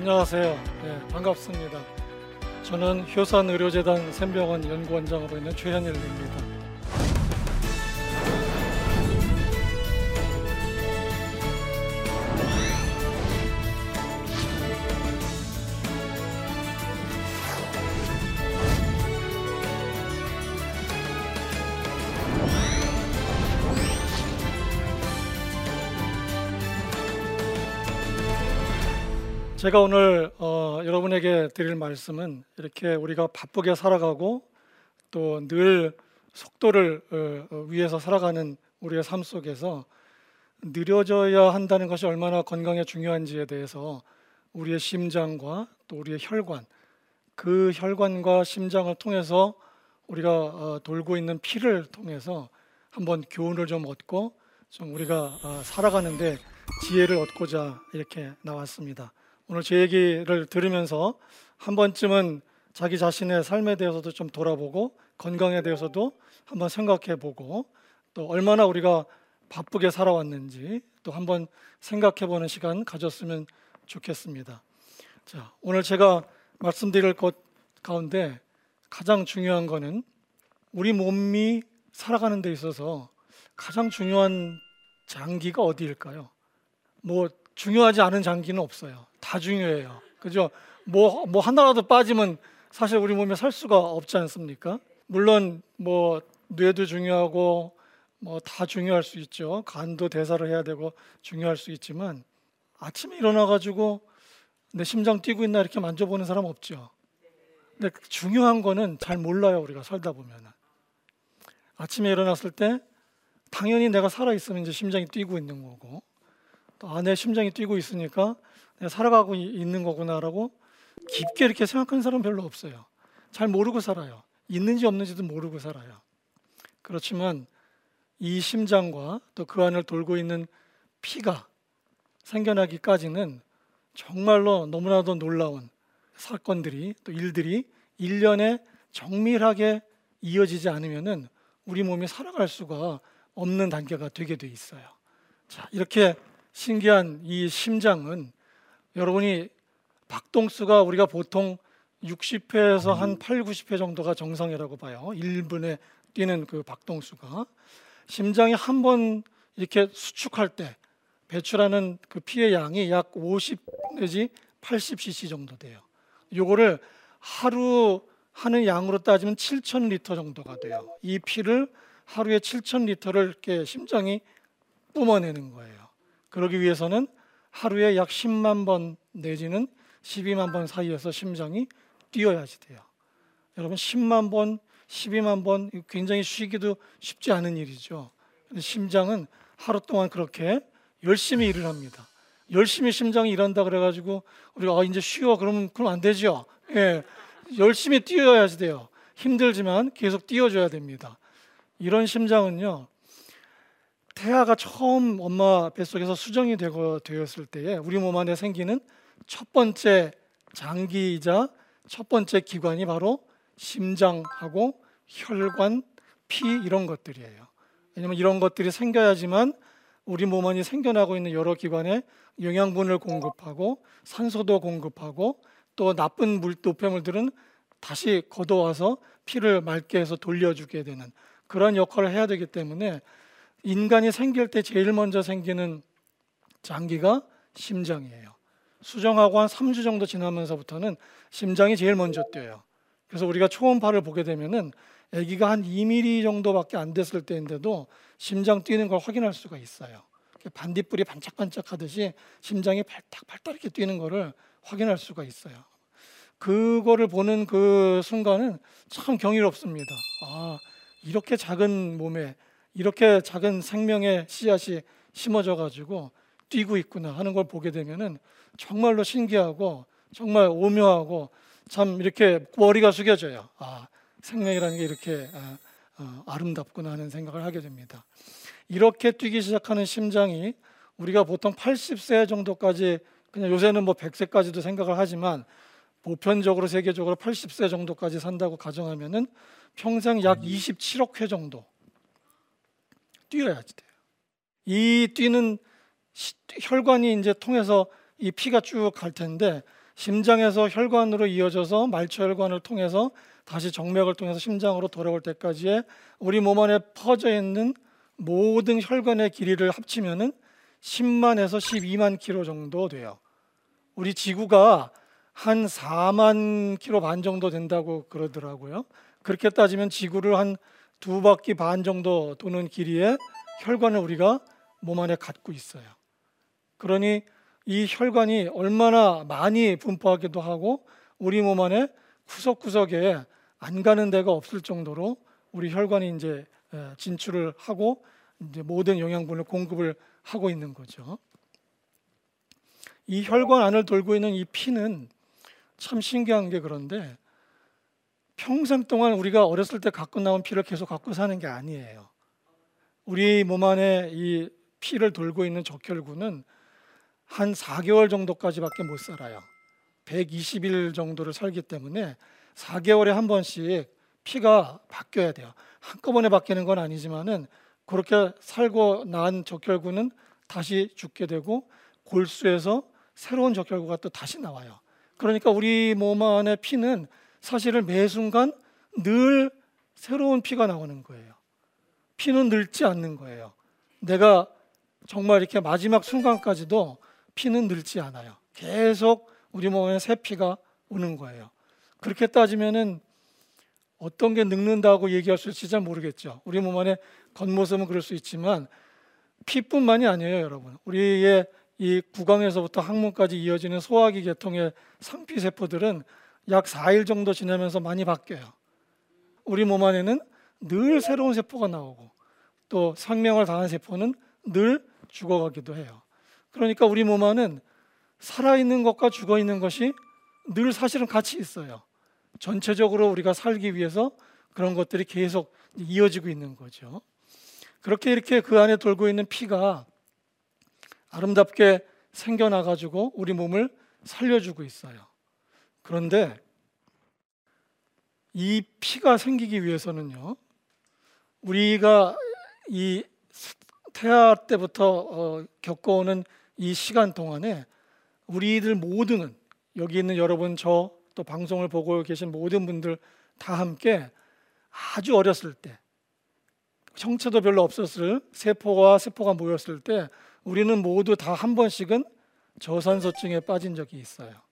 안녕하세요. 네, 반갑습니다. 저는 효산의료재단 샘병원 연구원장으로 있는 최현일입니다. 제가 오늘 어, 여러분에게 드릴 말씀은 이렇게 우리가 바쁘게 살아가고 또 늘 속도를 어, 어, 위해서 살아가는 우리의 삶 속에서 느려져야 한다는 것이 얼마나 건강에 중요한지에 대해서 우리의 심장과 또 우리의 혈관 그 혈관과 심장을 통해서 우리가 어, 돌고 있는 피를 통해서 한번 교훈을 좀 얻고 좀 우리가 어, 살아가는데 지혜를 얻고자 이렇게 나왔습니다. 오늘 제 얘기를 들으면서 한 번쯤은 자기 자신의 삶에 대해서도 좀 돌아보고 건강에 대해서도 한번 생각해 보고 또 얼마나 우리가 바쁘게 살아왔는지 또 한번 생각해 보는 시간 가졌으면 좋겠습니다. 자, 오늘 제가 말씀드릴 것 가운데 가장 중요한 거는 우리 몸이 살아가는 데 있어서 가장 중요한 장기가 어디일까요? 뭐 중요하지 않은 장기는 없어요. 다 중요해요. 그죠? 뭐, 뭐 하나라도 빠지면 사실 우리 몸에 살 수가 없지 않습니까? 물론 뭐 뇌도 중요하고 뭐 다 중요할 수 있죠. 간도 대사를 해야 되고 중요할 수 있지만 아침에 일어나 가지고 내 심장 뛰고 있나 이렇게 만져보는 사람 없죠. 근데 중요한 거는 잘 몰라요 우리가 살다 보면은 아침에 일어났을 때 당연히 내가 살아 있으면 이제 심장이 뛰고 있는 거고 또 아, 내 심장이 뛰고 있으니까 내가 살아가고 있는 거구나라고 깊게 이렇게 생각하는 사람 별로 없어요. 잘 모르고 살아요. 있는지 없는지도 모르고 살아요. 그렇지만 이 심장과 또 그 안을 돌고 있는 피가 생겨나기까지는 정말로 너무나도 놀라운 사건들이 또 일들이 일년에 정밀하게 이어지지 않으면은 우리 몸이 살아갈 수가 없는 단계가 되게 돼 있어요. 자, 이렇게 신기한 이 심장은 여러분이 박동수가 우리가 보통 60회에서 한 8, 90회 정도가 정상이라고 봐요. 1분에 뛰는 그 박동수가 심장이 한 번 이렇게 수축할 때 배출하는 그 피의 양이 약 50 내지 80cc 정도 돼요. 요거를 하루 하는 양으로 따지면 7천 리터 정도가 돼요. 이 피를 하루에 7천 리터를 이렇게 심장이 뿜어내는 거예요. 그러기 위해서는 하루에 약 10만 번 내지는 12만 번 사이에서 심장이 뛰어야지 돼요. 여러분 10만 번, 12만 번 굉장히 쉬기도 쉽지 않은 일이죠. 심장은 하루 동안 그렇게 열심히 일을 합니다. 열심히 심장이 일한다 그래가지고 우리가 아, 이제 쉬어 그러면 그럼 안 되죠. 예, 열심히 뛰어야지 돼요. 힘들지만 계속 뛰어줘야 됩니다. 이런 심장은요 태아가 처음 엄마 뱃속에서 수정이 되고 되었을 때에 우리 몸 안에 생기는 첫 번째 장기이자 첫 번째 기관이 바로 심장하고 혈관, 피 이런 것들이에요. 왜냐하면 이런 것들이 생겨야지만 우리 몸 안이 생겨나고 있는 여러 기관에 영양분을 공급하고 산소도 공급하고 또 나쁜 물, 노폐물들은 다시 걷어와서 피를 맑게 해서 돌려주게 되는 그런 역할을 해야 되기 때문에 인간이 생길 때 제일 먼저 생기는 장기가 심장이에요. 수정하고 한 3주 정도 지나면서부터는 심장이 제일 먼저 뛰어요. 그래서 우리가 초음파를 보게 되면은 아기가 한 2mm 정도밖에 안 됐을 때인데도 심장 뛰는 걸 확인할 수가 있어요. 반딧불이 반짝반짝 하듯이 심장이 발딱발딱 이렇게 뛰는 거를 확인할 수가 있어요. 그거를 보는 그 순간은 참 경이롭습니다. 아, 이렇게 작은 몸에 이렇게 작은 생명의 씨앗이 심어져 가지고 뛰고 있구나 하는 걸 보게 되면은 정말로 신기하고 정말 오묘하고 참 이렇게 머리가 숙여져요. 아, 생명이라는 게 이렇게 아, 어, 아름답구나 하는 생각을 하게 됩니다. 이렇게 뛰기 시작하는 심장이 우리가 보통 80세 정도까지 그냥 요새는 뭐 100세까지도 생각을 하지만 보편적으로 세계적으로 80세 정도까지 산다고 가정하면은 평생 약 27억 회 정도 뛰어야지 돼요. 이 뛰는 혈관이 이제 통해서 이 피가 쭉 갈 텐데 심장에서 혈관으로 이어져서 말초혈관을 통해서 다시 정맥을 통해서 심장으로 돌아올 때까지의 우리 몸 안에 퍼져 있는 모든 혈관의 길이를 합치면은 10만에서 12만 킬로 정도 돼요. 우리 지구가 한 4만 킬로 반 정도 된다고 그러더라고요. 그렇게 따지면 지구를 한 두 바퀴 반 정도 도는 길이의 혈관을 우리가 몸 안에 갖고 있어요. 그러니 이 혈관이 얼마나 많이 분포하기도 하고 우리 몸 안에 구석구석에 안 가는 데가 없을 정도로 우리 혈관이 이제 에, 진출을 하고 이제 모든 영양분을 공급을 하고 있는 거죠. 이 혈관 안을 돌고 있는 이 피는 참 신기한 게 그런데 평생 동안 우리가 어렸을 때 갖고 나온 피를 계속 갖고 사는 게 아니에요. 우리 몸 안에 이 피를 돌고 있는 적혈구는 한 4개월 정도까지밖에 못 살아요. 120일 정도를 살기 때문에 4개월에 한 번씩 피가 바뀌어야 돼요. 한꺼번에 바뀌는 건 아니지만은 그렇게 살고 난 적혈구는 다시 죽게 되고 골수에서 새로운 적혈구가 또 다시 나와요. 그러니까 우리 몸 안의 피는 사실은 매 순간 늘 새로운 피가 나오는 거예요. 피는 늙지 않는 거예요. 내가 정말 이렇게 마지막 순간까지도 피는 늙지 않아요. 계속 우리 몸에 새 피가 오는 거예요. 그렇게 따지면은 어떤 게 늙는다고 얘기할 수 있을지 잘 모르겠죠. 우리 몸 안에 겉모습은 그럴 수 있지만 피뿐만이 아니에요, 여러분. 우리의 이 구강에서부터 항문까지 이어지는 소화기 계통의 상피 세포들은 약 4일 정도 지나면서 많이 바뀌어요. 우리 몸 안에는 늘 새로운 세포가 나오고 또 생명을 다한 세포는 늘 죽어가기도 해요. 그러니까 우리 몸 안은 살아있는 것과 죽어있는 것이 늘 사실은 같이 있어요. 전체적으로 우리가 살기 위해서 그런 것들이 계속 이어지고 있는 거죠. 그렇게 이렇게 그 안에 돌고 있는 피가 아름답게 생겨나가지고 우리 몸을 살려주고 있어요. 그런데 이 피가 생기기 위해서는요, 우리가 이 태아 때부터 어, 겪어오는 이 시간 동안에 우리들 모두는 여기 있는 여러분 저 또 방송을 보고 계신 모든 분들 다 함께 아주 어렸을 때 형체도 별로 없었을 세포와 세포가 모였을 때 우리는 모두 다 한 번씩은 저산소증에 빠진 적이 있어요.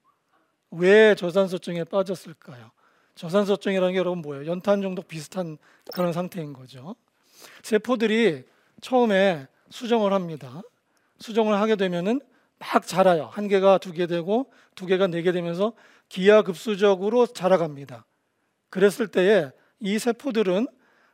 왜 저산소증에 빠졌을까요? 저산소증이라는 게 여러분 뭐예요? 연탄 중독 비슷한 그런 상태인 거죠. 세포들이 처음에 수정을 합니다. 수정을 하게 되면은 막 자라요. 한 개가 두 개 되고 두 개가 네 개 되면서 기하급수적으로 자라갑니다. 그랬을 때에 이 세포들은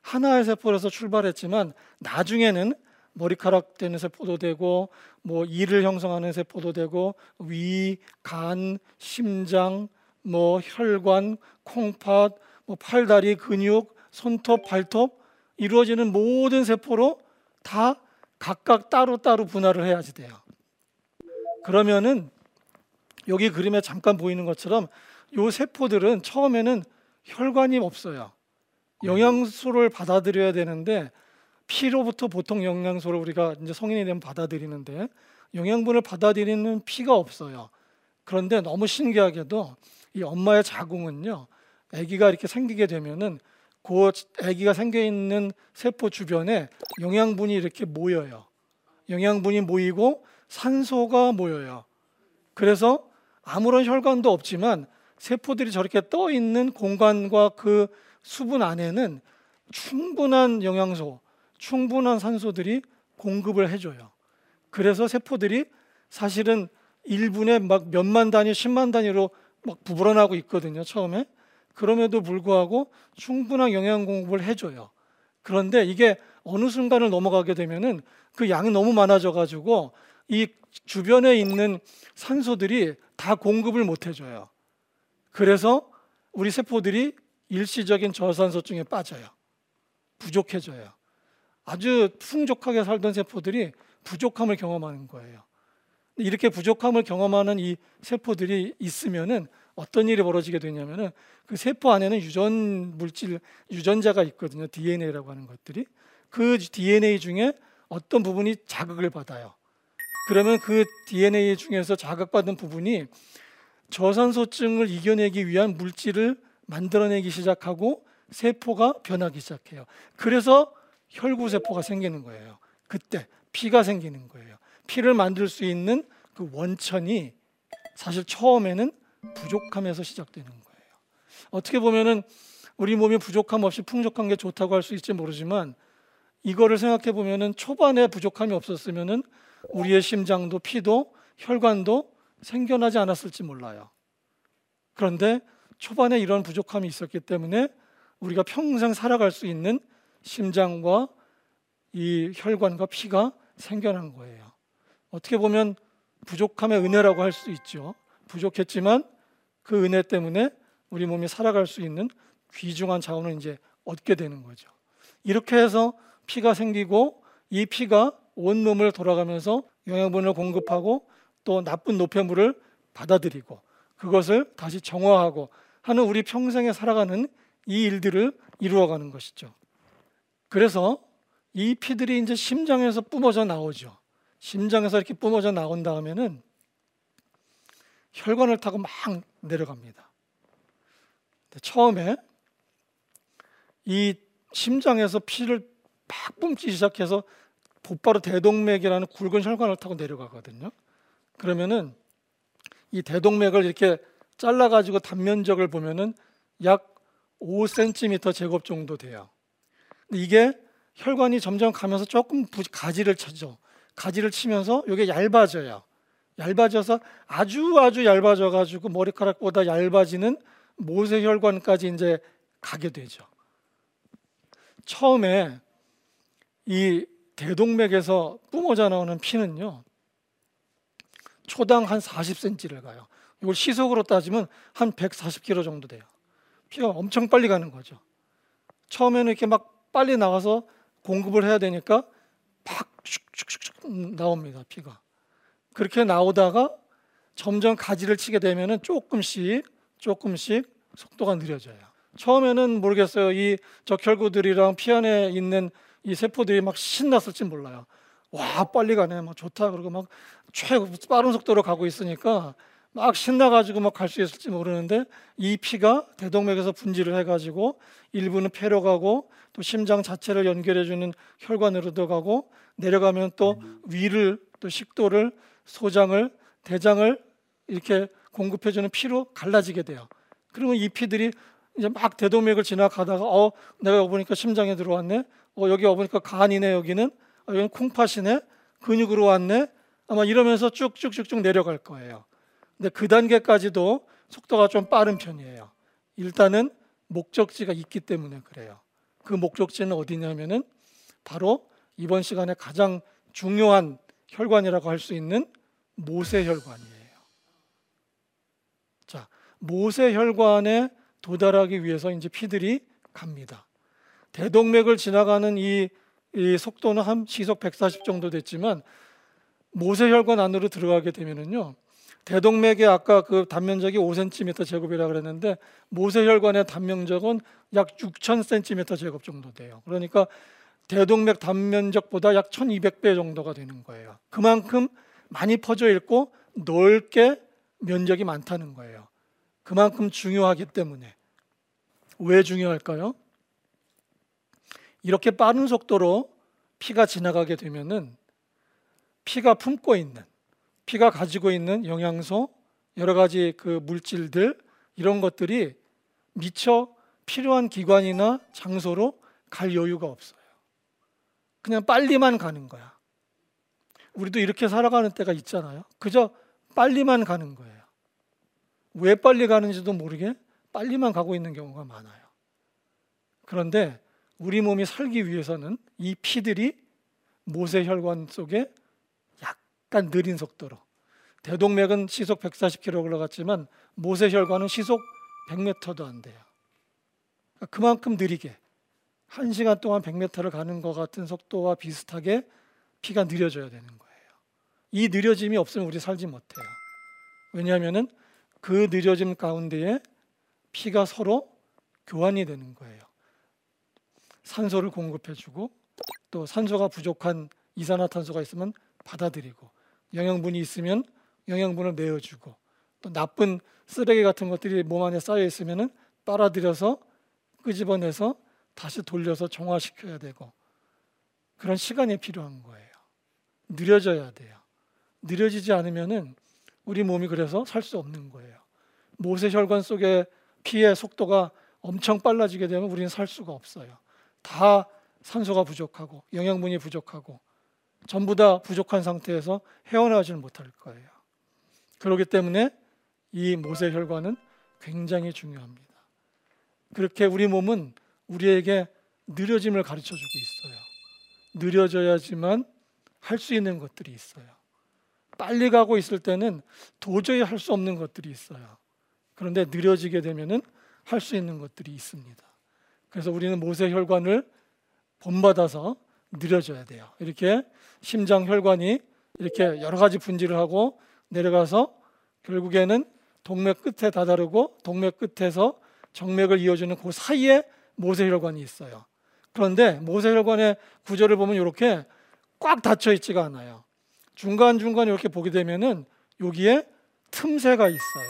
하나의 세포에서 출발했지만 나중에는 머리카락 되는 세포도 되고 뭐 이를 형성하는 세포도 되고 위, 간, 심장, 뭐 혈관, 콩팥, 뭐 팔다리, 근육, 손톱, 발톱 이루어지는 모든 세포로 다 각각 따로따로 분할을 해야지 돼요. 그러면은 여기 그림에 잠깐 보이는 것처럼 요 세포들은 처음에는 혈관이 없어요. 영양소를 받아들여야 되는데 피로부터 보통 영양소를 우리가 이제 성인이 되면 받아들이는데 영양분을 받아들이는 피가 없어요. 그런데 너무 신기하게도 이 엄마의 자궁은요. 아기가 이렇게 생기게 되면은 그 아기가 생겨 있는 세포 주변에 영양분이 이렇게 모여요. 영양분이 모이고 산소가 모여요. 그래서 아무런 혈관도 없지만 세포들이 저렇게 떠 있는 공간과 그 수분 안에는 충분한 영양소, 충분한 산소들이 공급을 해줘요. 그래서 세포들이 사실은 1분에 막 몇만 단위, 10만 단위로 막 부풀어나고 있거든요. 처음에. 그럼에도 불구하고 충분한 영양 공급을 해줘요. 그런데 이게 어느 순간을 넘어가게 되면은 그 양이 너무 많아져 가지고 이 주변에 있는 산소들이 다 공급을 못 해줘요. 그래서 우리 세포들이 일시적인 저산소증에 빠져요. 부족해져요. 아주 풍족하게 살던 세포들이 부족함을 경험하는 거예요. 이렇게 부족함을 경험하는 이 세포들이 있으면은 어떤 일이 벌어지게 되냐면은 그 세포 안에는 유전 물질 유전자가 있거든요. DNA라고 하는 것들이 그 DNA 중에 어떤 부분이 자극을 받아요. 그러면 그 DNA 중에서 자극받은 부분이 저산소증을 이겨내기 위한 물질을 만들어내기 시작하고 세포가 변하기 시작해요. 그래서 혈구 세포가 생기는 거예요. 그때 피가 생기는 거예요. 피를 만들 수 있는 그 원천이 사실 처음에는 부족함에서 시작되는 거예요. 어떻게 보면은 우리 몸이 부족함 없이 풍족한 게 좋다고 할 수 있지 모르지만 이거를 생각해 보면은 초반에 부족함이 없었으면은 우리의 심장도 피도 혈관도 생겨나지 않았을지 몰라요. 그런데 초반에 이런 부족함이 있었기 때문에 우리가 평생 살아갈 수 있는 심장과 이 혈관과 피가 생겨난 거예요. 어떻게 보면 부족함의 은혜라고 할 수 있죠. 부족했지만 그 은혜 때문에 우리 몸이 살아갈 수 있는 귀중한 자원을 이제 얻게 되는 거죠. 이렇게 해서 피가 생기고 이 피가 온 몸을 돌아가면서 영양분을 공급하고 또 나쁜 노폐물을 받아들이고 그것을 다시 정화하고 하는 우리 평생에 살아가는 이 일들을 이루어가는 것이죠. 그래서 이 피들이 이제 심장에서 뿜어져 나오죠. 심장에서 이렇게 뿜어져 나온 다음에는 혈관을 타고 막 내려갑니다. 처음에 이 심장에서 피를 막 뿜기 시작해서 곧바로 대동맥이라는 굵은 혈관을 타고 내려가거든요. 그러면은 이 대동맥을 이렇게 잘라 가지고 단면적을 보면은 약 5cm 제곱 정도 돼요. 이게 혈관이 점점 가면서 조금 가지를 쳐죠. 가지를 치면서 이게 얇아져요. 얇아져서 아주 아주 얇아져 가지고 머리카락보다 얇아지는 모세혈관까지 이제 가게 되죠. 처음에 이 대동맥에서 뿜어져 나오는 피는요. 초당 한 40cm를 가요. 이걸 시속으로 따지면 한 140km 정도 돼요. 피가 엄청 빨리 가는 거죠. 처음에는 이렇게 막 빨리 나와서 공급을 해야 되니까 팍 슉슉슉 나옵니다. 피가. 그렇게 나오다가 점점 가지를 치게 되면은 조금씩 조금씩 속도가 느려져요. 처음에는 모르겠어요. 이 적혈구들이랑 피 안에 있는 이 세포들이 막 신났을지 몰라요. 와 빨리 가네, 막 좋다 그러고 막 최고 빠른 속도로 가고 있으니까 막 신나가지고 막 갈 수 있을지 모르는데 이 피가 대동맥에서 분질을 해가지고 일부는 폐로 가고 또 심장 자체를 연결해주는 혈관으로도 가고 내려가면 또 위를 또 식도를 소장을 대장을 이렇게 공급해주는 피로 갈라지게 돼요. 그러면 이 피들이 이제 막 대동맥을 지나가다가 어 내가 보니까 심장에 들어왔네. 어 여기 와보니까 간이네 여기는. 어, 여기는 콩팥이네. 근육으로 왔네. 아마 이러면서 쭉쭉쭉쭉 내려갈 거예요. 근데 그 단계까지도 속도가 좀 빠른 편이에요. 일단은 목적지가 있기 때문에 그래요. 그 목적지는 어디냐면은 바로 이번 시간에 가장 중요한 혈관이라고 할 수 있는 모세혈관이에요. 자, 모세혈관에 도달하기 위해서 이제 피들이 갑니다. 대동맥을 지나가는 이, 이 속도는 한 시속 140 정도 됐지만 모세혈관 안으로 들어가게 되면은요. 대동맥의 아까 그 단면적이 5cm 제곱이라 그랬는데 모세혈관의 단면적은 약 6,000cm 제곱 정도 돼요. 그러니까 대동맥 단면적보다 약 1,200배 정도가 되는 거예요. 그만큼 많이 퍼져 있고 넓게 면적이 많다는 거예요. 그만큼 중요하기 때문에 왜 중요할까요? 이렇게 빠른 속도로 피가 지나가게 되면은 피가 품고 있는 피가 가지고 있는 영양소 여러 가지 그 물질들 이런 것들이 미처 필요한 기관이나 장소로 갈 여유가 없어요. 그냥 빨리만 가는 거야. 우리도 이렇게 살아가는 때가 있잖아요. 그저 빨리만 가는 거예요. 왜 빨리 가는지도 모르게 빨리만 가고 있는 경우가 많아요. 그런데 우리 몸이 살기 위해서는 이 피들이 모세혈관 속에 약간 느린 속도로 대동맥은 시속 140km 올라갔지만 모세혈관은 시속 100m도 안 돼요. 그러니까 그만큼 느리게 1시간 동안 100m를 가는 것 같은 속도와 비슷하게 피가 느려져야 되는 거예요. 이 느려짐이 없으면 우리 살지 못해요. 왜냐하면 그 느려짐 가운데에 피가 서로 교환이 되는 거예요. 산소를 공급해주고 또 산소가 부족한 이산화탄소가 있으면 받아들이고 영양분이 있으면 영양분을 내어주고 또 나쁜 쓰레기 같은 것들이 몸 안에 쌓여 있으면은 빨아들여서 끄집어내서 다시 돌려서 정화시켜야 되고 그런 시간이 필요한 거예요. 느려져야 돼요. 느려지지 않으면은 우리 몸이 그래서 살 수 없는 거예요. 모세혈관 속의 피의 속도가 엄청 빨라지게 되면 우리는 살 수가 없어요. 다 산소가 부족하고 영양분이 부족하고 전부 다 부족한 상태에서 헤어나오지는 못할 거예요. 그렇기 때문에 이 모세 혈관은 굉장히 중요합니다. 그렇게 우리 몸은 우리에게 느려짐을 가르쳐 주고 있어요. 느려져야지만 할 수 있는 것들이 있어요. 빨리 가고 있을 때는 도저히 할 수 없는 것들이 있어요. 그런데 느려지게 되면은 할 수 있는 것들이 있습니다. 그래서 우리는 모세 혈관을 본받아서 느려져야 돼요. 이렇게 심장 혈관이 이렇게 여러 가지 분지를 하고 내려가서 결국에는 동맥 끝에 다다르고 동맥 끝에서 정맥을 이어주는 그 사이에 모세혈관이 있어요. 그런데 모세혈관의 구조를 보면 이렇게 꽉 닫혀 있지가 않아요. 중간 중간 이렇게 보게 되면은 여기에 틈새가 있어요.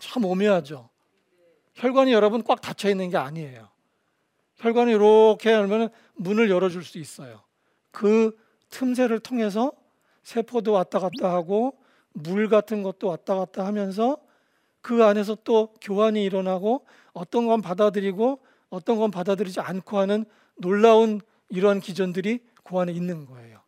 참 오묘하죠. 혈관이 여러분 꽉 닫혀 있는 게 아니에요. 혈관이 이렇게 열면 문을 열어줄 수 있어요. 그 틈새를 통해서 세포도 왔다 갔다 하고 물 같은 것도 왔다 갔다 하면서 그 안에서 또 교환이 일어나고 어떤 건 받아들이고 어떤 건 받아들이지 않고 하는 놀라운 이러한 기전들이 그 안에 있는 거예요.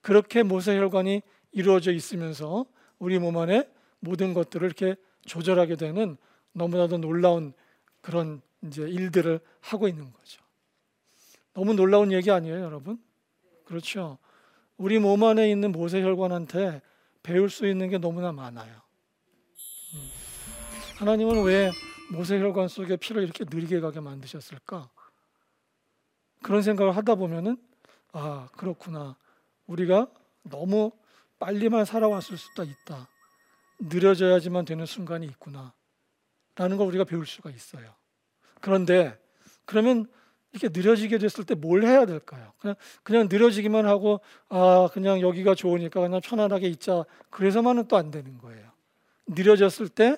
그렇게 모세혈관이 이루어져 있으면서 우리 몸 안에 모든 것들을 이렇게 조절하게 되는 너무나도 놀라운 그런 이제 일들을 하고 있는 거죠. 너무 놀라운 얘기 아니에요, 여러분? 그렇죠. 우리 몸 안에 있는 모세혈관한테 배울 수 있는 게 너무나 많아요. 음. 하나님은 왜 모세혈관 속에 피를 이렇게 느리게 가게 만드셨을까? 그런 생각을 하다 보면은 아 그렇구나. 우리가 너무 빨리만 살아왔을 수도 있다. 느려져야지만 되는 순간이 있구나. 라는 걸 우리가 배울 수가 있어요. 그런데 그러면 이렇게 느려지게 됐을 때 뭘 해야 될까요? 그냥 그냥 느려지기만 하고 아 그냥 여기가 좋으니까 그냥 편안하게 있자. 그래서만은 또 안 되는 거예요. 느려졌을 때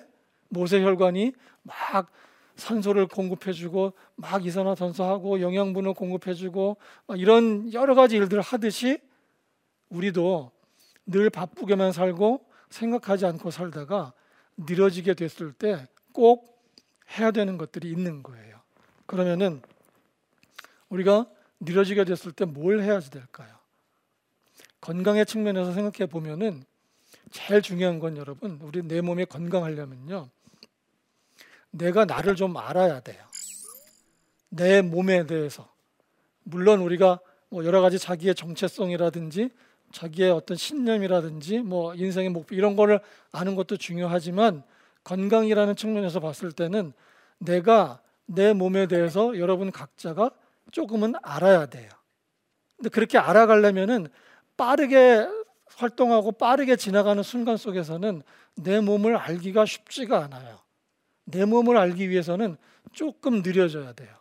모세혈관이 막 산소를 공급해주고 막 이산화탄소하고 영양분을 공급해주고 이런 여러 가지 일들을 하듯이 우리도 늘 바쁘게만 살고 생각하지 않고 살다가 느려지게 됐을 때 꼭 해야 되는 것들이 있는 거예요. 그러면은 우리가 느려지게 됐을 때 뭘 해야 될까요? 건강의 측면에서 생각해 보면은 제일 중요한 건 여러분, 우리 내 몸이 건강하려면요. 내가 나를 좀 알아야 돼요. 내 몸에 대해서. 물론 우리가 뭐 여러 가지 자기의 정체성이라든지 자기의 어떤 신념이라든지 뭐 인생의 목표 이런 거를 아는 것도 중요하지만 건강이라는 측면에서 봤을 때는 내가 내 몸에 대해서 여러분 각자가 조금은 알아야 돼요. 근데 그렇게 알아가려면은 빠르게 활동하고 빠르게 지나가는 순간 속에서는 내 몸을 알기가 쉽지가 않아요. 내 몸을 알기 위해서는 조금 느려져야 돼요.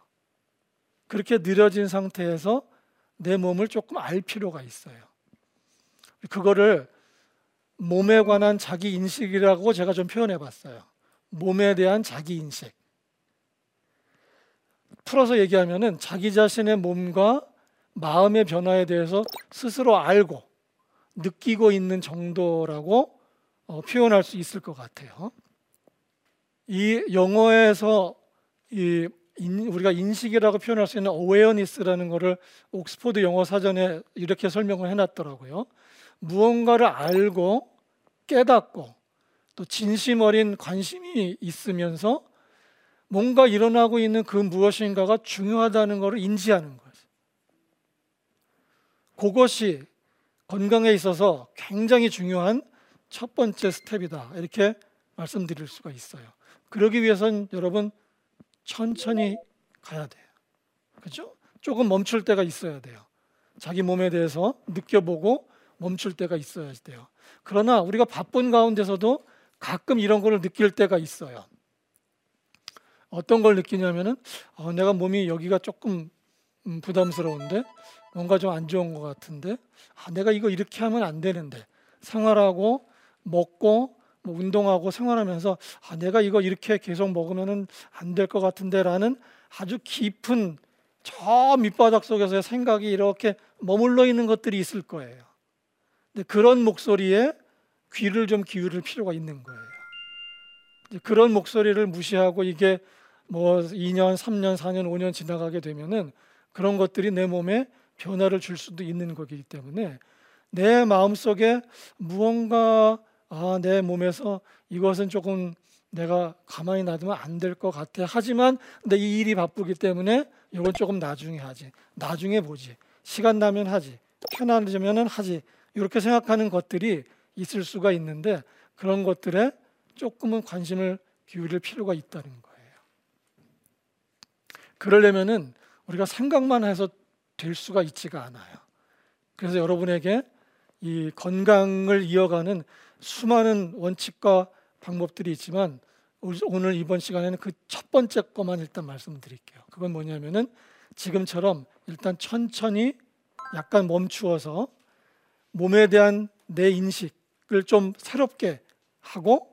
그렇게 느려진 상태에서 내 몸을 조금 알 필요가 있어요. 그거를 몸에 관한 자기 인식이라고 제가 좀 표현해 봤어요. 몸에 대한 자기 인식. 풀어서 얘기하면은 자기 자신의 몸과 마음의 변화에 대해서 스스로 알고 느끼고 있는 정도라고 어, 표현할 수 있을 것 같아요. 이 영어에서 이 인, 우리가 인식이라고 표현할 수 있는 awareness라는 것을 옥스포드 영어 사전에 이렇게 설명을 해놨더라고요. 무언가를 알고 깨닫고 또 진심 어린 관심이 있으면서 뭔가 일어나고 있는 그 무엇인가가 중요하다는 것을 인지하는 거죠. 그것이 건강에 있어서 굉장히 중요한 첫 번째 스텝이다. 이렇게 말씀드릴 수가 있어요. 그러기 위해선 여러분 천천히 가야 돼요. 그렇죠? 조금 멈출 때가 있어야 돼요. 자기 몸에 대해서 느껴보고 멈출 때가 있어야 돼요. 그러나 우리가 바쁜 가운데서도 가끔 이런 걸 느낄 때가 있어요. 어떤 걸 느끼냐면은 어, 내가 몸이 여기가 조금 음, 부담스러운데 뭔가 좀 안 좋은 것 같은데 아, 내가 이거 이렇게 하면 안 되는데 생활하고 먹고 뭐 운동하고 생활하면서 아, 내가 이거 이렇게 계속 먹으면은 안 될 것 같은데라는 아주 깊은 저 밑바닥 속에서의 생각이 이렇게 머물러 있는 것들이 있을 거예요. 근데 그런 목소리에 귀를 좀 기울일 필요가 있는 거예요. 그런 목소리를 무시하고 이게 뭐 2년, 3년, 4년, 5년 지나가게 되면은 그런 것들이 내 몸에 변화를 줄 수도 있는 거기 때문에 내 마음속에 무언가 아, 내 몸에서 이것은 조금 내가 가만히 놔두면 안 될 것 같아. 하지만 근데 이 일이 바쁘기 때문에 이건 조금 나중에 하지. 나중에 보지. 시간 나면 하지. 편안해지면은 하지. 이렇게 생각하는 것들이 있을 수가 있는데 그런 것들에 조금은 관심을 기울일 필요가 있다는 거예요. 그러려면은 우리가 생각만 해서 될 수가 있지가 않아요. 그래서 여러분에게 이 건강을 이어가는 수많은 원칙과 방법들이 있지만 오늘 이번 시간에는 그 첫 번째 것만 일단 말씀드릴게요. 그건 뭐냐면은 지금처럼 일단 천천히 약간 멈추어서 몸에 대한 내 인식을 좀 새롭게 하고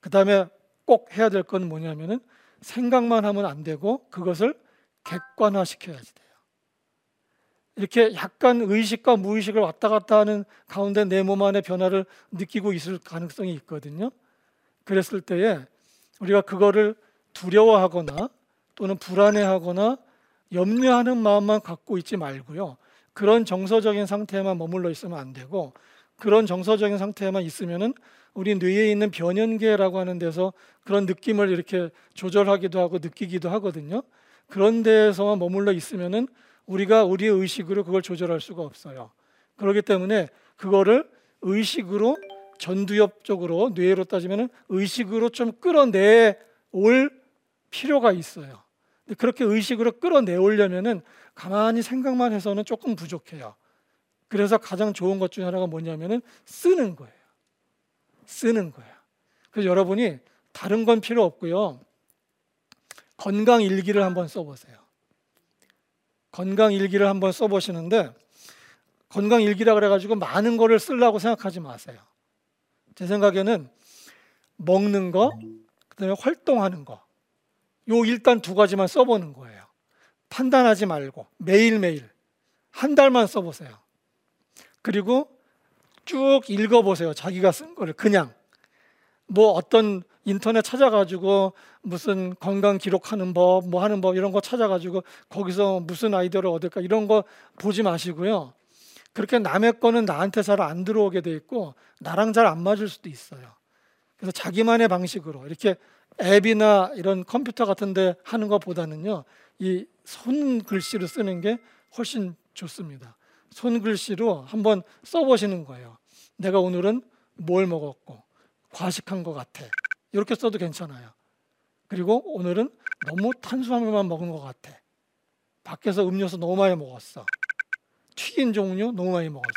그 다음에 꼭 해야 될 건 뭐냐면은 생각만 하면 안 되고 그것을 객관화 시켜야지 돼요. 이렇게 약간 의식과 무의식을 왔다 갔다 하는 가운데 내 몸 안의 변화를 느끼고 있을 가능성이 있거든요. 그랬을 때에 우리가 그거를 두려워하거나 또는 불안해하거나 염려하는 마음만 갖고 있지 말고요. 그런 정서적인 상태에만 머물러 있으면 안 되고 그런 정서적인 상태에만 있으면은 우리 뇌에 있는 변연계라고 하는 데서 그런 느낌을 이렇게 조절하기도 하고 느끼기도 하거든요. 그런 데에서만 머물러 있으면은 우리가 우리의 의식으로 그걸 조절할 수가 없어요. 그렇기 때문에 그거를 의식으로 전두엽 쪽으로 뇌로 따지면 의식으로 좀 끌어내 올 필요가 있어요. 그렇게 의식으로 끌어내오려면은 가만히 생각만 해서는 조금 부족해요. 그래서 가장 좋은 것 중에 하나가 뭐냐면은 쓰는 거예요. 쓰는 거예요. 그래서 여러분이 다른 건 필요 없고요. 건강 일기를 한번 써보세요. 건강 일기를 한번 써보시는데 건강 일기라 그래가지고 많은 거를 쓰려고 생각하지 마세요. 제 생각에는 먹는 거, 그다음에 활동하는 거, 요 일단 두 가지만 써보는 거예요. 판단하지 말고 매일매일 한 달만 써보세요. 그리고 쭉 읽어보세요. 자기가 쓴 거를 그냥 뭐 어떤 인터넷 찾아가지고 무슨 건강 기록하는 법, 뭐 하는 법 이런 거 찾아가지고 거기서 무슨 아이디어를 얻을까 이런 거 보지 마시고요. 그렇게 남의 거는 나한테 잘 안 들어오게 돼 있고 나랑 잘 안 맞을 수도 있어요. 그래서 자기만의 방식으로 이렇게 앱이나 이런 컴퓨터 같은데 하는 것보다는요, 이 손글씨로 쓰는 게 훨씬 좋습니다. 손글씨로 한번 써보시는 거예요. 내가 오늘은 뭘 먹었고 과식한 것 같아. 이렇게 써도 괜찮아요. 그리고 오늘은 너무 탄수화물만 먹은 것 같아. 밖에서 음료수 너무 많이 먹었어. 튀긴 종류 너무 많이 먹었어.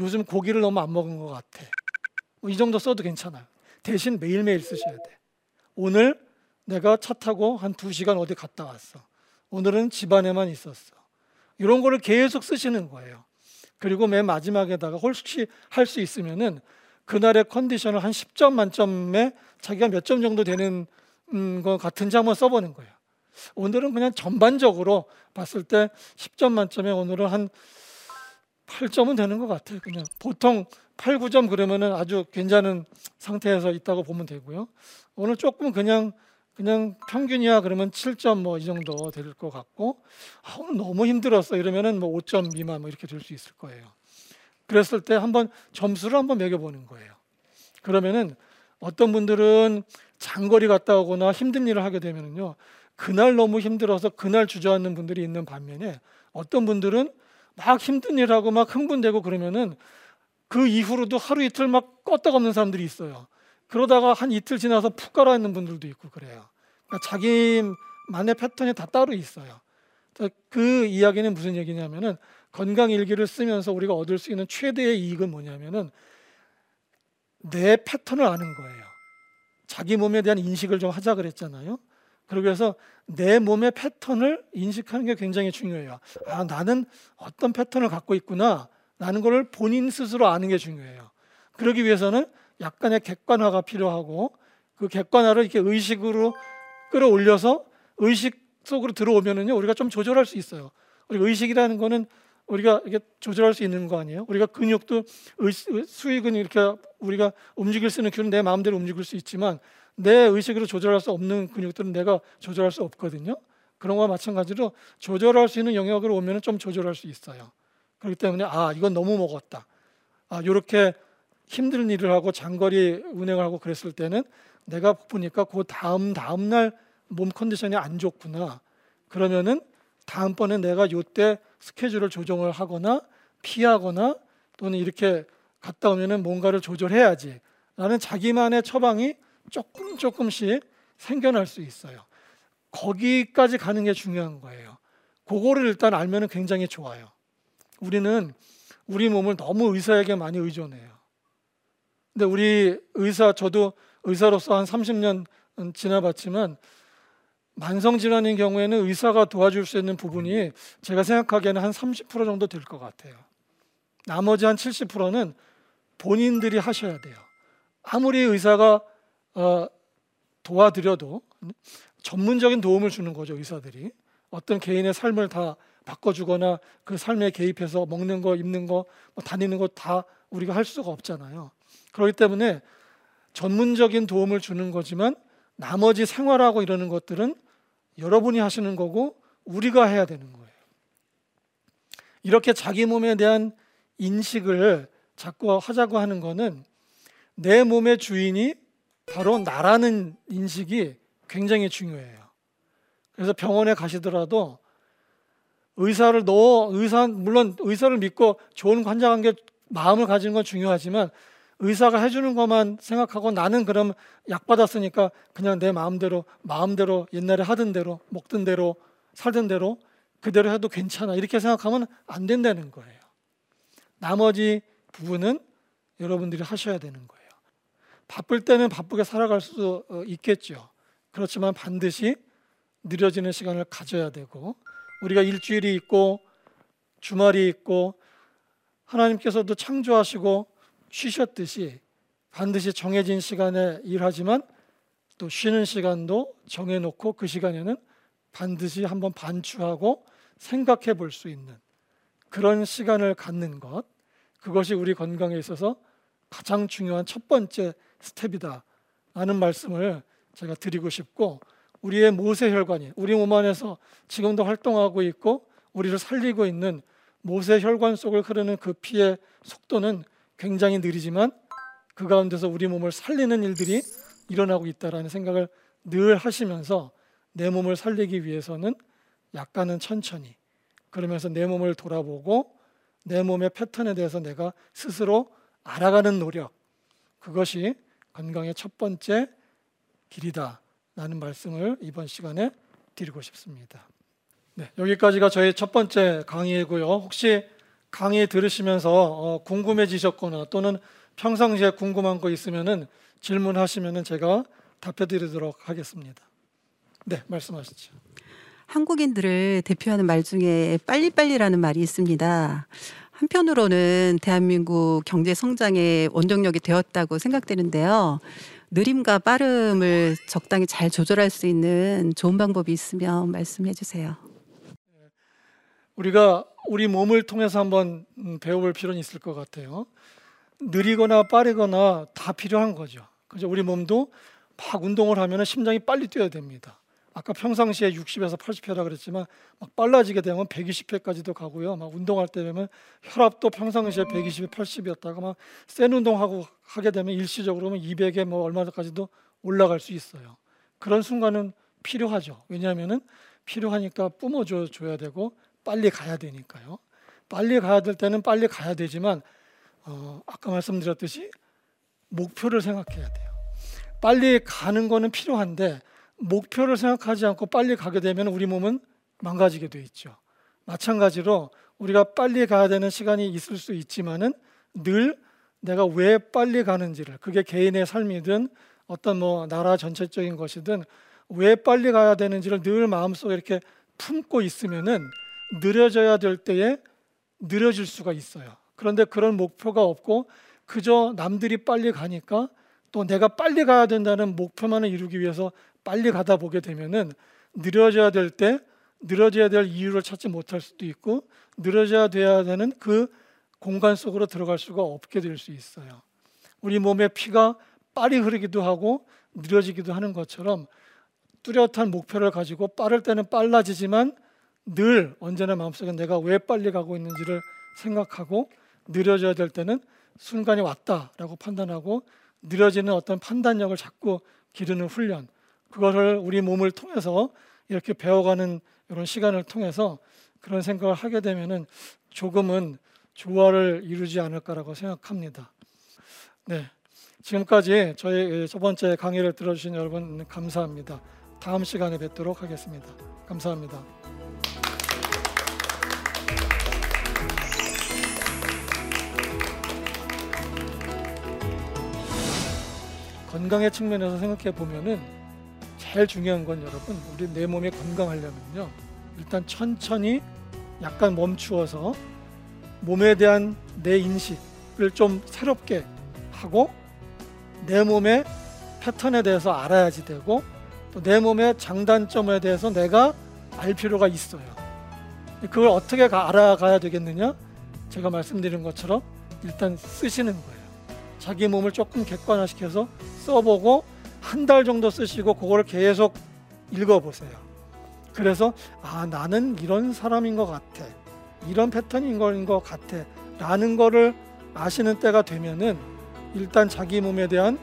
요즘 고기를 너무 안 먹은 것 같아. 뭐 이 정도 써도 괜찮아요. 대신 매일매일 쓰셔야 돼. 오늘 내가 차 타고 한 두 시간 어디 갔다 왔어. 오늘은 집안에만 있었어. 이런 거를 계속 쓰시는 거예요. 그리고 맨 마지막에다가 혹시 할 수 있으면은 그날의 컨디션을 한 10점 만점에 자기가 몇 점 정도 되는 음, 것 같은지 한번 써보는 거예요. 오늘은 그냥 전반적으로 봤을 때 10점 만점에 오늘은 한 8점은 되는 것 같아요. 그냥 보통 8, 9점 그러면은 아주 괜찮은 상태에서 있다고 보면 되고요. 오늘 조금 그냥 그냥 평균이야 그러면 7점 뭐 이 정도 될 것 같고 아, 오늘 너무 힘들었어 이러면은 뭐 5점 미만 뭐 이렇게 될 수 있을 거예요. 그랬을 때 한번 점수를 한번 매겨보는 거예요. 그러면은 어떤 분들은 장거리 갔다 오거나 힘든 일을 하게 되면은요 그날 너무 힘들어서 그날 주저앉는 분들이 있는 반면에 어떤 분들은 막 힘든 일하고 막 흥분되고 그러면은 그 이후로도 하루 이틀 막 껐다 없는 사람들이 있어요. 그러다가 한 이틀 지나서 푹 가라앉는 분들도 있고 그래요. 그러니까 자기만의 패턴이 다 따로 있어요. 그 이야기는 무슨 얘기냐면은 건강 일기를 쓰면서 우리가 얻을 수 있는 최대의 이익은 뭐냐면은 내 패턴을 아는 거예요. 자기 몸에 대한 인식을 좀 하자 그랬잖아요. 그래서 내 몸의 패턴을 인식하는 게 굉장히 중요해요. 아, 나는 어떤 패턴을 갖고 있구나. 라는 것을 본인 스스로 아는 게 중요해요. 그러기 위해서는 약간의 객관화가 필요하고 그 객관화를 이렇게 의식으로 끌어올려서 의식 속으로 들어오면은요 우리가 좀 조절할 수 있어요. 우리 의식이라는 거는 우리가 이게 조절할 수 있는 거 아니에요? 우리가 근육도 수익은 이렇게 우리가 움직일 수 있는 근육은 내 마음대로 움직일 수 있지만 내 의식으로 조절할 수 없는 근육들은 내가 조절할 수 없거든요. 그런 거와 마찬가지로 조절할 수 있는 영역으로 오면 좀 조절할 수 있어요. 그렇기 때문에 아 이건 너무 먹었다. 아 이렇게 힘든 일을 하고 장거리 운행을 하고 그랬을 때는 내가 보니까 그 다음 다음 날 몸 컨디션이 안 좋구나. 그러면은 다음번에 내가 요때 스케줄을 조정을 하거나 피하거나 또는 이렇게 갔다 오면은 뭔가를 조절해야지. 라는 자기만의 처방이 조금 조금씩 생겨날 수 있어요. 거기까지 가는 게 중요한 거예요. 그거를 일단 알면 굉장히 좋아요. 우리는 우리 몸을 너무 의사에게 많이 의존해요. 근데 우리 의사, 저도 의사로서 한 30년 지나봤지만 만성 질환인 경우에는 의사가 도와줄 수 있는 부분이 제가 생각하기에는 한 30% 정도 될 것 같아요. 나머지 한 70%는 본인들이 하셔야 돼요. 아무리 의사가 어, 도와드려도 전문적인 도움을 주는 거죠 의사들이 어떤 개인의 삶을 다 바꿔주거나 그 삶에 개입해서 먹는 거, 입는 거, 뭐 다니는 거 다 우리가 할 수가 없잖아요. 그렇기 때문에 전문적인 도움을 주는 거지만 나머지 생활하고 이러는 것들은 여러분이 하시는 거고 우리가 해야 되는 거예요. 이렇게 자기 몸에 대한 인식을 자꾸 하자고 하는 거는 내 몸의 주인이 바로 나라는 인식이 굉장히 중요해요. 그래서 병원에 가시더라도 의사를 너 의사 물론 의사를 믿고 좋은 환자 관계 마음을 가지는 건 중요하지만 의사가 해주는 것만 생각하고 나는 그럼 약 받았으니까 그냥 내 마음대로 마음대로 옛날에 하던 대로 먹던 대로 살던 대로 그대로 해도 괜찮아 이렇게 생각하면 안 된다는 거예요. 나머지 부분은 여러분들이 하셔야 되는 거예요. 바쁠 때는 바쁘게 살아갈 수 어, 있겠죠. 그렇지만 반드시 느려지는 시간을 가져야 되고 우리가 일주일이 있고 주말이 있고 하나님께서도 창조하시고 쉬셨듯이 반드시 정해진 시간에 일하지만 또 쉬는 시간도 정해놓고 그 시간에는 반드시 한번 반추하고 생각해 볼 수 있는 그런 시간을 갖는 것 그것이 우리 건강에 있어서 가장 중요한 첫 번째 스텝이다 라는 말씀을 제가 드리고 싶고 우리의 모세 혈관이 우리 몸 안에서 지금도 활동하고 있고 우리를 살리고 있는 모세 혈관 속을 흐르는 그 피의 속도는 굉장히 느리지만 그 가운데서 우리 몸을 살리는 일들이 일어나고 있다라는 생각을 늘 하시면서 내 몸을 살리기 위해서는 약간은 천천히 그러면서 내 몸을 돌아보고 내 몸의 패턴에 대해서 내가 스스로 알아가는 노력 그것이 건강의 첫 번째 길이다 라는 말씀을 이번 시간에 드리고 싶습니다. 네, 여기까지가 저희 첫 번째 강의이고요. 혹시 강의 들으시면서 어, 궁금해지셨거나 또는 평상시에 궁금한 거 있으면은 질문하시면은 제가 답해 드리도록 하겠습니다. 네, 말씀하시죠. 한국인들을 대표하는 말 중에 빨리빨리라는 말이 있습니다. 한편으로는 대한민국 경제 성장의 원동력이 되었다고 생각되는데요. 느림과 빠름을 적당히 잘 조절할 수 있는 좋은 방법이 있으면 말씀해 주세요. 우리가 우리 몸을 통해서 한번 음, 배워볼 필요는 있을 것 같아요. 느리거나 빠르거나 다 필요한 거죠. 그죠? 우리 몸도 막 운동을 하면 심장이 빨리 뛰어야 됩니다. 아까 평상시에 60에서 80회라 그랬지만 막 빨라지게 되면 120회까지도 가고요. 막 운동할 때 되면 혈압도 평상시에 120에 80이었다가 막 센 운동하고 하게 되면 일시적으로 200에 뭐 얼마까지도 올라갈 수 있어요. 그런 순간은 필요하죠. 왜냐하면은 필요하니까 뿜어줘 줘야 되고 빨리 가야 되니까요. 빨리 가야 될 때는 빨리 가야 되지만 어, 아까 말씀드렸듯이 목표를 생각해야 돼요. 빨리 가는 거는 필요한데 목표를 생각하지 않고 빨리 가게 되면 우리 몸은 망가지게 돼 있죠. 마찬가지로 우리가 빨리 가야 되는 시간이 있을 수 있지만은 늘 내가 왜 빨리 가는지를 그게 개인의 삶이든 어떤 뭐 나라 전체적인 것이든 왜 빨리 가야 되는지를 늘 마음속에 이렇게 품고 있으면은 느려져야 될 때에 느려질 수가 있어요. 그런데 그런 목표가 없고 그저 남들이 빨리 가니까 또 내가 빨리 가야 된다는 목표만을 이루기 위해서 빨리 가다 보게 되면은 느려져야 될때 늘어져야 될 이유를 찾지 못할 수도 있고 늘어져야 돼야 되는 그 공간 속으로 들어갈 수가 없게 될 수 있어요. 우리 몸의 피가 빨리 흐르기도 하고 느려지기도 하는 것처럼 뚜렷한 목표를 가지고 빠를 때는 빨라지지만 늘 언제나 마음속에 내가 왜 빨리 가고 있는지를 생각하고 느려져야 될 때는 순간이 왔다라고 판단하고 느려지는 어떤 판단력을 자꾸 기르는 훈련 그거를 우리 몸을 통해서 이렇게 배워가는 이런 시간을 통해서 그런 생각을 하게 되면은 조금은 조화를 이루지 않을까라고 생각합니다. 네, 지금까지 저희 첫 번째 강의를 들어주신 여러분 감사합니다. 다음 시간에 뵙도록 하겠습니다. 감사합니다. 건강의 측면에서 생각해 보면은 제일 중요한 건 여러분 우리 내 몸이 건강하려면요 일단 천천히 약간 멈추어서 몸에 대한 내 인식을 좀 새롭게 하고 내 몸의 패턴에 대해서 알아야지 되고 또 내 몸의 장단점에 대해서 내가 알 필요가 있어요. 그걸 어떻게 알아가야 되겠느냐? 제가 말씀드린 것처럼 일단 쓰시는 거예요. 자기 몸을 조금 객관화시켜서 써보고 한 달 정도 쓰시고 그거를 계속 읽어보세요. 그래서 아 나는 이런 사람인 것 같아. 이런 패턴인 것 같아. 라는 거를 아시는 때가 되면은 일단 자기 몸에 대한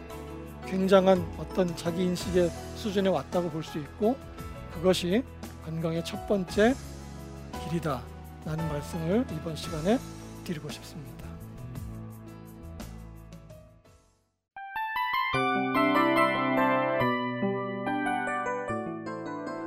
굉장한 어떤 자기 인식의 수준에 왔다고 볼 수 있고 그것이 건강의 첫 번째 길이다. 라는 말씀을 이번 시간에 드리고 싶습니다.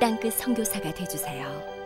땅끝 선교사가 되주세요.